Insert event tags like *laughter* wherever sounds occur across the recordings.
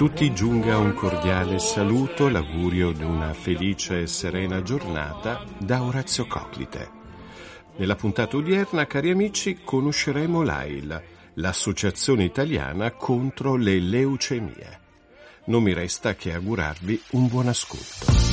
tutti giunga un cordiale saluto, l'augurio di una felice e serena giornata da Orazio Coclite. Nella puntata odierna, cari amici, conosceremo l'AIL, l'Associazione Italiana contro le leucemie. Non mi resta che augurarvi un buon ascolto.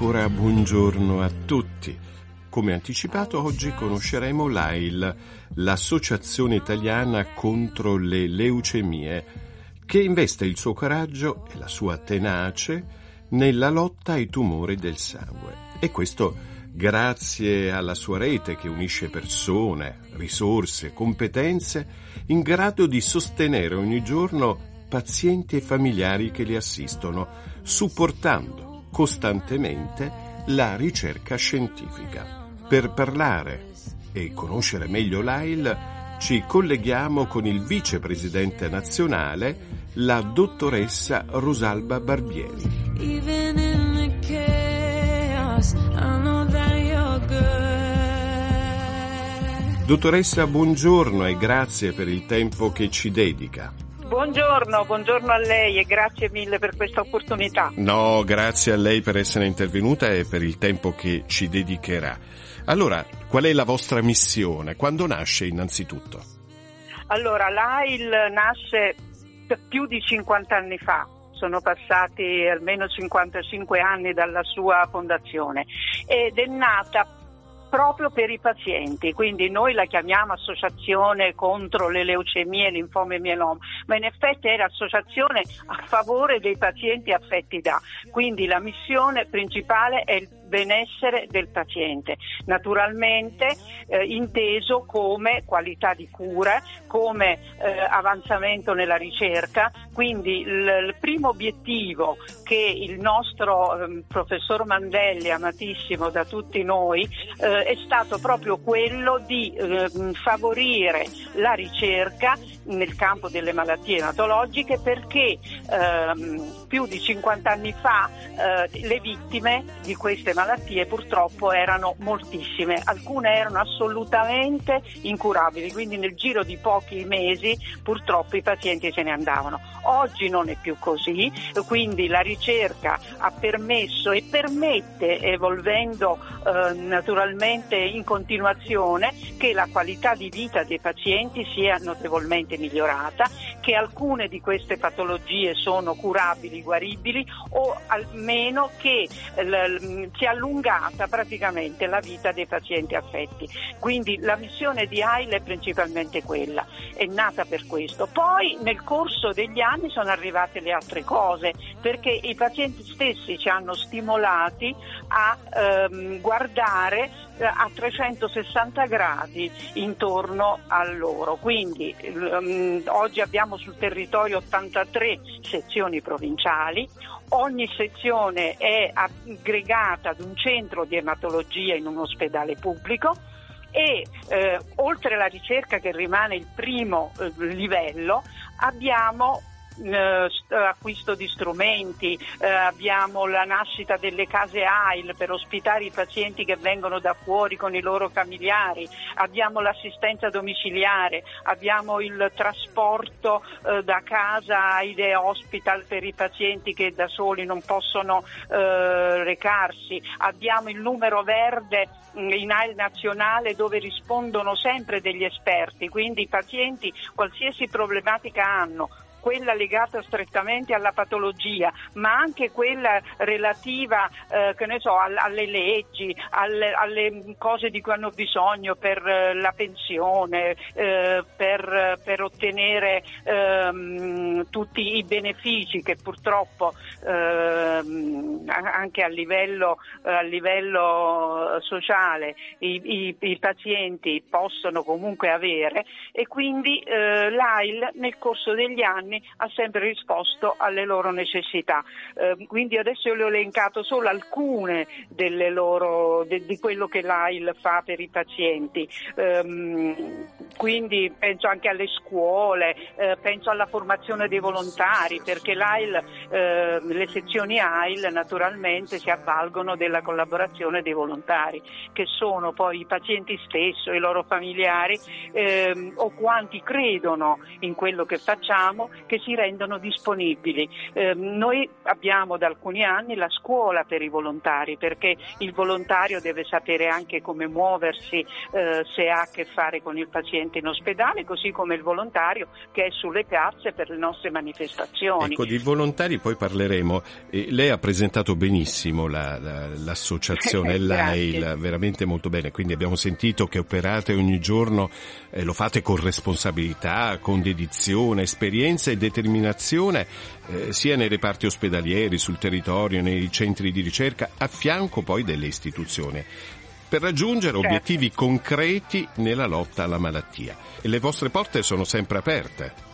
Ancora buongiorno a tutti. Come anticipato, oggi conosceremo l'AIL, l'Associazione Italiana contro le Leucemie, che investe il suo coraggio e la sua tenace nella lotta ai tumori del sangue. E questo grazie alla sua rete che unisce persone, risorse, competenze in grado di sostenere ogni giorno pazienti e familiari che li assistono, supportando costantemente la ricerca scientifica. Per parlare e conoscere meglio l'AIL ci colleghiamo con il vicepresidente nazionale, la dottoressa Rosalba Barbieri. Dottoressa, buongiorno e grazie per il tempo che ci dedica. Buongiorno, buongiorno a lei e grazie mille per questa opportunità. No, grazie a lei per essere intervenuta e per il tempo che ci dedicherà. Allora, qual è la vostra missione? Quando nasce innanzitutto? Allora, l'AIL nasce più di 50 anni fa, sono passati almeno 55 anni dalla sua fondazione ed è nata proprio per i pazienti, quindi noi la chiamiamo associazione contro le leucemie, linfome e mieloma, ma in effetti era associazione a favore dei pazienti affetti da, quindi la missione principale è il benessere del paziente, naturalmente eh, inteso come qualità di cura, come eh, avanzamento nella ricerca, quindi il, il primo obiettivo che il nostro eh, professor Mandelli, amatissimo da tutti noi, eh, è stato proprio quello di ehm, favorire la ricerca nel campo delle malattie ematologiche perché ehm, più di 50 anni fa eh, le vittime di queste malattie purtroppo erano moltissime, alcune erano assolutamente incurabili, quindi nel giro di pochi mesi purtroppo i pazienti se ne andavano. Oggi non è più così, quindi la ricerca ha permesso e permette, evolvendo eh, naturalmente in continuazione, che la qualità di vita dei pazienti sia notevolmente migliorata, che alcune di queste patologie sono curabili, guaribili o almeno che l- sia allungata praticamente la vita dei pazienti affetti. Quindi la missione di AIL è principalmente quella, è nata per questo. Poi nel corso degli anni sono arrivate le altre cose perché i pazienti stessi ci hanno stimolati a ehm, guardare eh, a 360 gradi intorno a loro. Quindi um, oggi abbiamo sul territorio 83 sezioni provinciali, ogni sezione è aggregata ad un centro di ematologia in un ospedale pubblico e eh, oltre alla ricerca che rimane il primo eh, livello abbiamo eh, acquisto di strumenti, eh, abbiamo la nascita delle case AIL per ospitare i pazienti che vengono da fuori con i loro familiari, abbiamo l'assistenza domiciliare, abbiamo il trasporto eh, da casa ai day hospital per i pazienti che da soli non possono eh, recarsi, abbiamo il numero verde mm, in AIL nazionale dove rispondono sempre degli esperti, quindi i pazienti qualsiasi problematica hanno quella legata strettamente alla patologia, ma anche quella relativa eh, so, alle leggi, alle, alle, cose di cui hanno bisogno per eh, la pensione, eh, per, per, ottenere ehm, tutti i benefici che purtroppo ehm, anche a livello, a livello sociale i, i, i, pazienti possono comunque avere. E quindi eh, l'AIL nel corso degli anni ha sempre risposto alle loro necessità. Eh, quindi adesso io le ho elencato solo alcune loro, de, di quello che l'AIL fa per i pazienti. Eh, quindi penso anche alle scuole, eh, penso alla formazione dei volontari, perché l'AIL, eh, le sezioni AIL naturalmente si avvalgono della collaborazione dei volontari, che sono poi i pazienti stessi, i loro familiari ehm, o quanti credono in quello che facciamo che si rendono disponibili. Eh, noi abbiamo da alcuni anni la scuola per i volontari perché il volontario deve sapere anche come muoversi eh, se ha a che fare con il paziente in ospedale, così come il volontario che è sulle piazze per le nostre manifestazioni. Ecco, di volontari poi parleremo. Eh, lei ha presentato benissimo la, la, l'associazione *laughs* LAIL, veramente molto bene, quindi abbiamo sentito che operate ogni giorno, eh, lo fate con responsabilità, con dedizione, esperienza e determinazione, eh, sia nei reparti ospedalieri, sul territorio, nei centri di ricerca, a fianco poi delle istituzioni per raggiungere certo. obiettivi concreti nella lotta alla malattia. E le vostre porte sono sempre aperte.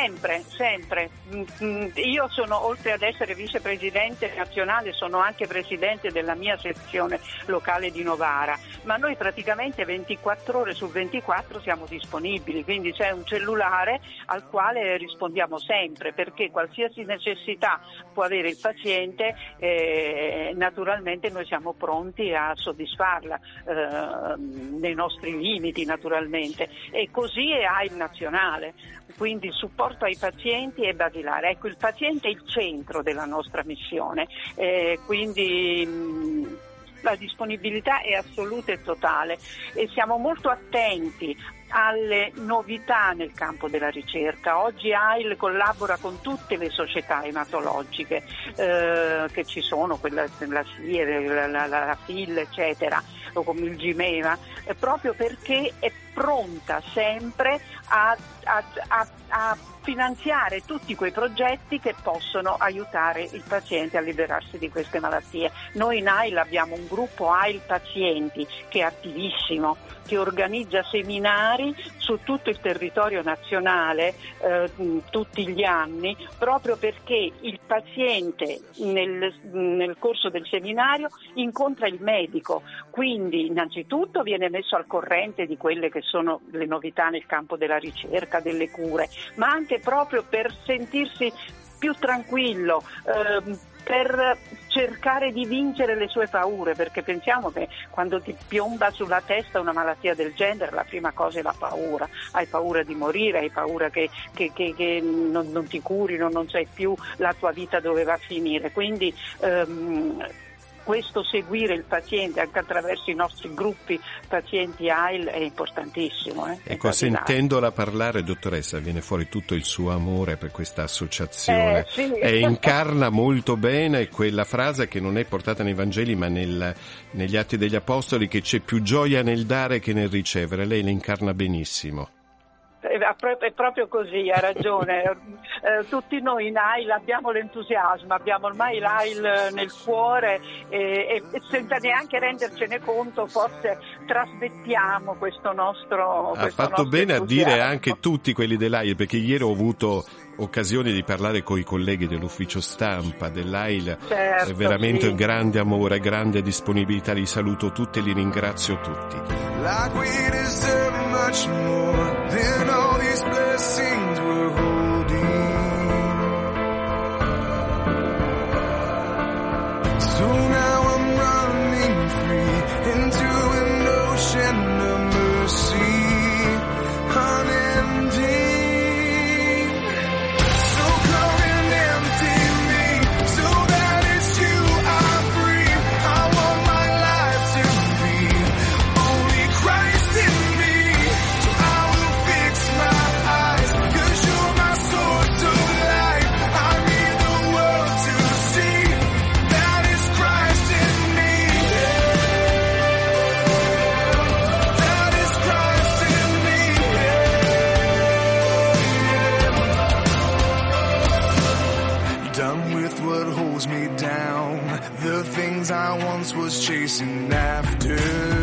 Sempre, sempre. Mm, mm, io sono, oltre ad essere vicepresidente nazionale, sono anche presidente della mia sezione locale di Novara, ma noi praticamente 24 ore su 24 siamo disponibili, quindi c'è un cellulare al quale rispondiamo sempre, perché qualsiasi necessità può avere il paziente, eh, naturalmente noi siamo pronti a soddisfarla eh, nei nostri limiti naturalmente. E così è AIM nazionale, quindi su supporto ai pazienti è basilare. Ecco, il paziente è il centro della nostra missione, eh, quindi mh, la disponibilità è assoluta e totale e siamo molto attenti alle novità nel campo della ricerca. Oggi AIL collabora con tutte le società ematologiche eh, che ci sono, quella, la SIE, la, la, la FIL, eccetera, o come il GIMEVA, eh, proprio perché è pronta sempre a, a, a, a finanziare tutti quei progetti che possono aiutare il paziente a liberarsi di queste malattie. Noi in AIL abbiamo un gruppo AIL Pazienti che è attivissimo che organizza seminari su tutto il territorio nazionale eh, tutti gli anni proprio perché il paziente nel, nel corso del seminario incontra il medico, quindi innanzitutto viene messo al corrente di quelle che sono le novità nel campo della ricerca, delle cure, ma anche proprio per sentirsi più tranquillo, eh, per cercare di vincere le sue paure, perché pensiamo che quando ti piomba sulla testa una malattia del genere la prima cosa è la paura, hai paura di morire, hai paura che, che, che, che non, non, ti curino, non sai più la tua vita dove va a finire. Quindi, ehm, questo seguire il paziente anche attraverso i nostri gruppi pazienti AIL è importantissimo. Eh? Ecco, sentendola parlare, dottoressa, viene fuori tutto il suo amore per questa associazione eh, sì. e incarna molto bene quella frase che non è portata nei Vangeli ma nel, negli Atti degli Apostoli che c'è più gioia nel dare che nel ricevere. Lei la incarna benissimo. È proprio così, ha ragione. *laughs* Eh, tutti noi in AIL abbiamo l'entusiasmo, abbiamo ormai l'AIL nel cuore e, e, senza neanche rendercene conto forse trasmettiamo questo nostro. Ha fatto nostro bene a dire anche tutti quelli dell'AIL perché ieri ho avuto occasione di parlare con i colleghi dell'ufficio stampa dell'AIL, certo, veramente sì. grande amore, grande disponibilità, li saluto tutti e li ringrazio tutti. Like chasing after.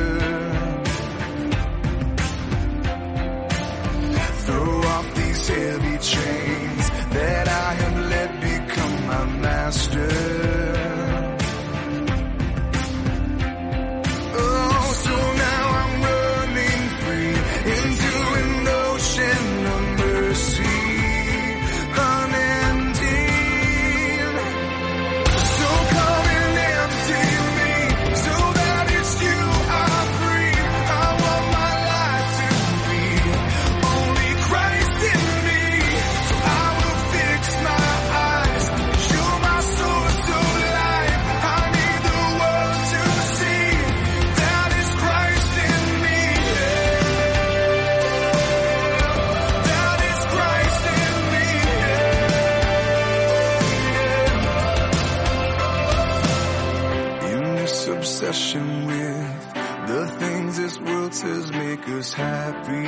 this world says make us happy.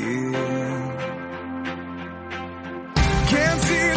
Yeah. Can't see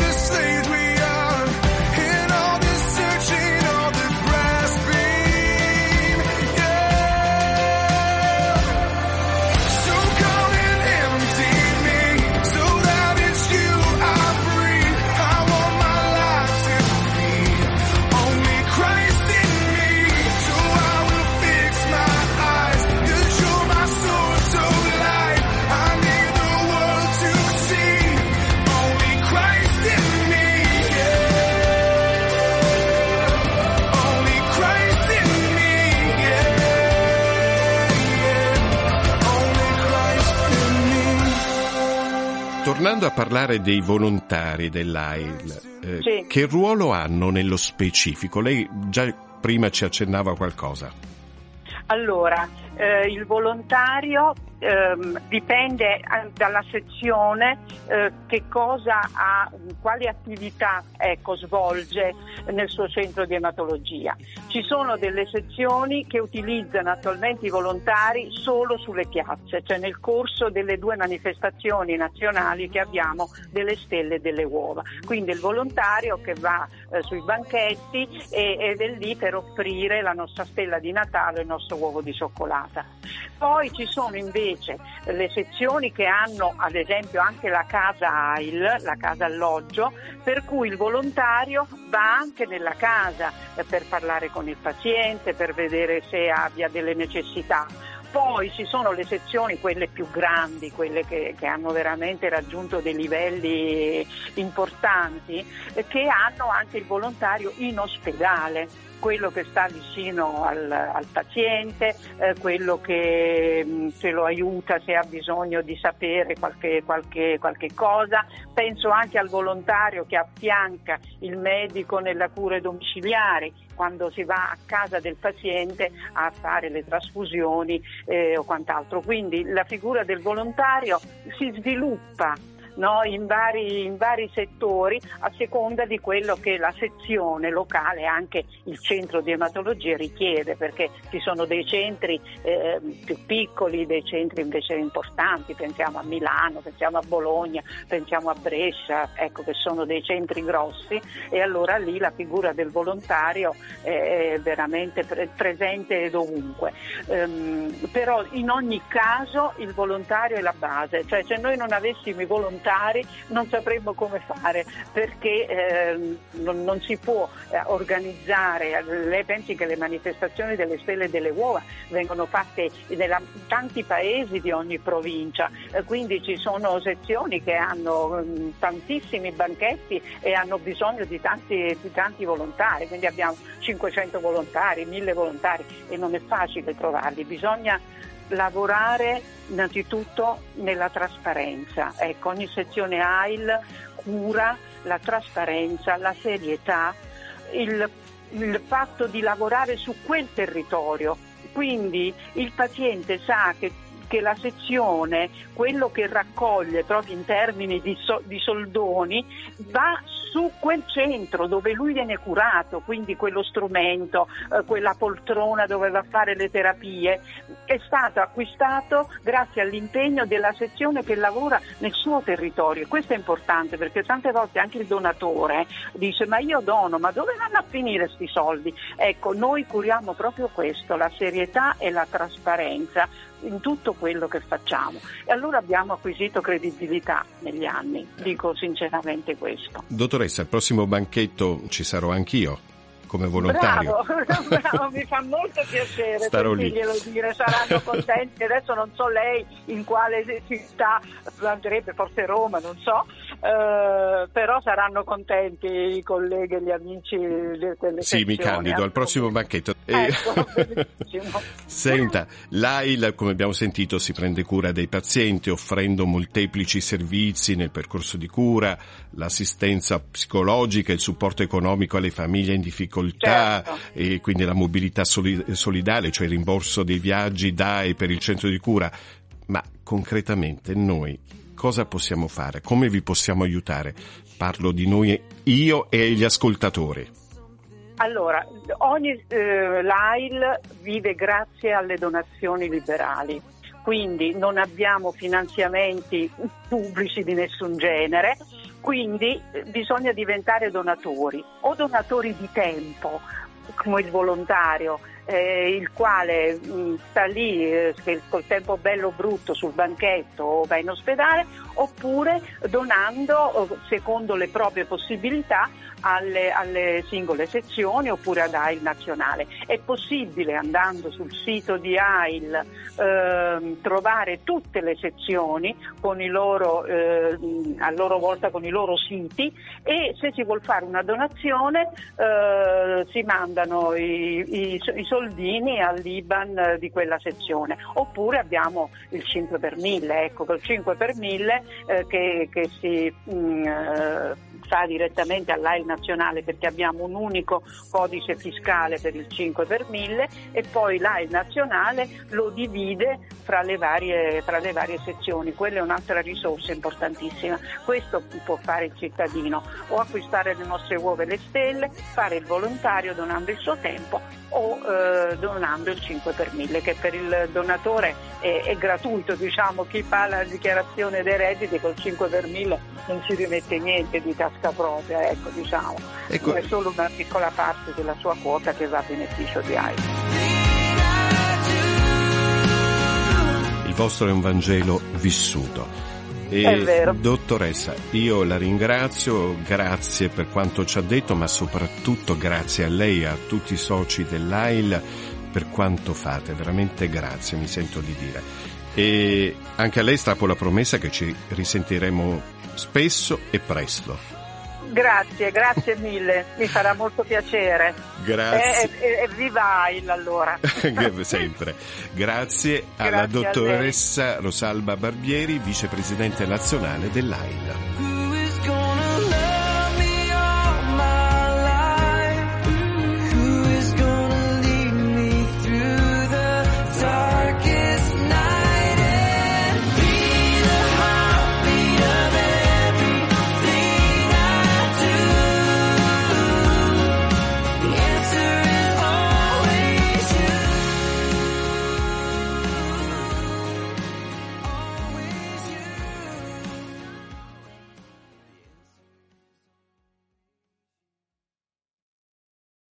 Tornando a parlare dei volontari dell'AIL, eh, sì. che ruolo hanno nello specifico? Lei già prima ci accennava qualcosa. Allora, eh, il volontario ehm, dipende dalla sezione eh, che cosa ha, quali attività ecco, svolge nel suo centro di ematologia. Ci sono delle sezioni che utilizzano attualmente i volontari solo sulle piazze, cioè nel corso delle due manifestazioni nazionali che abbiamo delle stelle e delle uova. Quindi il volontario che va eh, sui banchetti e, ed è lì per offrire la nostra stella di Natale e il nostro uovo di cioccolata. Poi ci sono invece le sezioni che hanno ad esempio anche la casa AIL, la casa alloggio, per cui il volontario va anche nella casa eh, per parlare con il paziente, per vedere se abbia delle necessità. Poi ci sono le sezioni, quelle più grandi, quelle che, che hanno veramente raggiunto dei livelli importanti, eh, che hanno anche il volontario in ospedale quello che sta vicino al, al paziente, eh, quello che, mm, che, lo aiuta se ha bisogno di sapere qualche, qualche, qualche, cosa. Penso anche al volontario che affianca il medico nelle cure domiciliari quando si va a casa del paziente a fare le trasfusioni eh, o quant'altro. Quindi la figura del volontario si sviluppa no? in, vari, in, vari, settori a seconda di quello che la sezione locale, anche il centro di ematologia richiede, perché ci sono dei centri eh, più piccoli, dei centri invece importanti, pensiamo a Milano, pensiamo a Bologna, pensiamo a Brescia, ecco che sono dei centri grossi e allora lì la figura del volontario è veramente pre- presente dovunque. Um, però in ogni caso il volontario è la base, cioè se noi non avessimo i volontari volontari non sapremmo come fare perché eh, non, non, si può eh, organizzare, lei pensi che le manifestazioni delle stelle e delle uova vengono fatte in tanti paesi di ogni provincia, eh, quindi ci sono sezioni che hanno mh, mm, tantissimi banchetti e hanno bisogno di tanti, di tanti volontari, quindi abbiamo 500 volontari, 1000 volontari e non è facile trovarli, bisogna lavorare innanzitutto nella trasparenza. Ecco, ogni sezione AIL cura la trasparenza, la serietà, il, il fatto di lavorare su quel territorio. Quindi il paziente sa che che la sezione, quello che raccoglie proprio in termini di, so, di soldoni, va su quel centro dove lui viene curato, quindi quello strumento, eh, quella poltrona dove va a fare le terapie, è stato acquistato grazie all'impegno della sezione che lavora nel suo territorio. Questo è importante perché tante volte anche il donatore dice ma io dono, ma dove vanno a finire questi soldi? Ecco, noi curiamo proprio questo, la serietà e la trasparenza in tutto quello che facciamo e allora abbiamo acquisito credibilità negli anni, dico sinceramente questo. Dottoressa, al prossimo banchetto ci sarò anch'io come volontario. Bravo, *laughs* bravo, mi fa molto piacere Starò lì. dire, saranno *laughs* contenti, adesso non so lei in quale città andrebbe, forse Roma, non so, eh, però saranno contenti i colleghi e gli amici di quelle Sì, mi candido al prossimo banchetto. Ecco, *laughs* benissimo. Senta, l'AIL, come abbiamo sentito, si prende cura dei pazienti offrendo molteplici servizi nel percorso di cura, l'assistenza psicologica, il supporto economico alle famiglie in difficoltà Certo. e quindi la mobilità soli- solidale, cioè il rimborso dei viaggi da e per il centro di cura. Ma concretamente noi cosa possiamo fare? Come vi possiamo aiutare? Parlo di noi, io e gli ascoltatori. Allora, ogni, eh, l'AIL vive grazie alle donazioni liberali, quindi non abbiamo finanziamenti pubblici di nessun genere, quindi eh, bisogna diventare donatori o donatori di tempo, come il volontario, eh, il quale mh, sta lì eh, col tempo bello brutto sul banchetto o va in ospedale, oppure donando eh, secondo le proprie possibilità alle, alle singole sezioni oppure ad AIL nazionale. È possibile andando sul sito di AIL ehm, trovare tutte le sezioni loro, eh, a loro volta con i loro siti e se si vuol fare una donazione eh, si mandano i, i- i soldini all'IBAN eh, di quella sezione oppure abbiamo il 5 per 1000, ecco col 5 per 1000 eh, che, che si mm, fa direttamente all'AIL nazionale perché abbiamo un unico codice fiscale per il 5 per 1000 e poi l'AIL nazionale lo divide fra le varie, fra le varie sezioni. Quella è un'altra risorsa importantissima. Questo può fare il cittadino o acquistare le nostre uova e le stelle, fare il volontario donando il suo tempo o eh, donando il 5 per 1000 che per il donatore è, è gratuito, diciamo, chi fa la dichiarazione dei redditi col 5 per 1000 non si rimette niente di tasca propria, ecco, diciamo. Ecco. È solo una piccola parte della sua quota che va a beneficio di AIL. Il vostro è un Vangelo vissuto. E, È vero. Dottoressa, io la ringrazio, grazie per quanto ci ha detto, ma soprattutto grazie a lei e a tutti i soci dell'AIL per quanto fate, veramente grazie, mi sento di dire. E anche a lei strappo la promessa che ci risentiremo spesso e presto. Grazie, grazie mille, mi farà molto piacere. Grazie. E, e- e viva AIL allora. *laughs* Sempre. Grazie alla Grazie a lei. dottoressa Rosalba Barbieri, vicepresidente nazionale dell'AIL.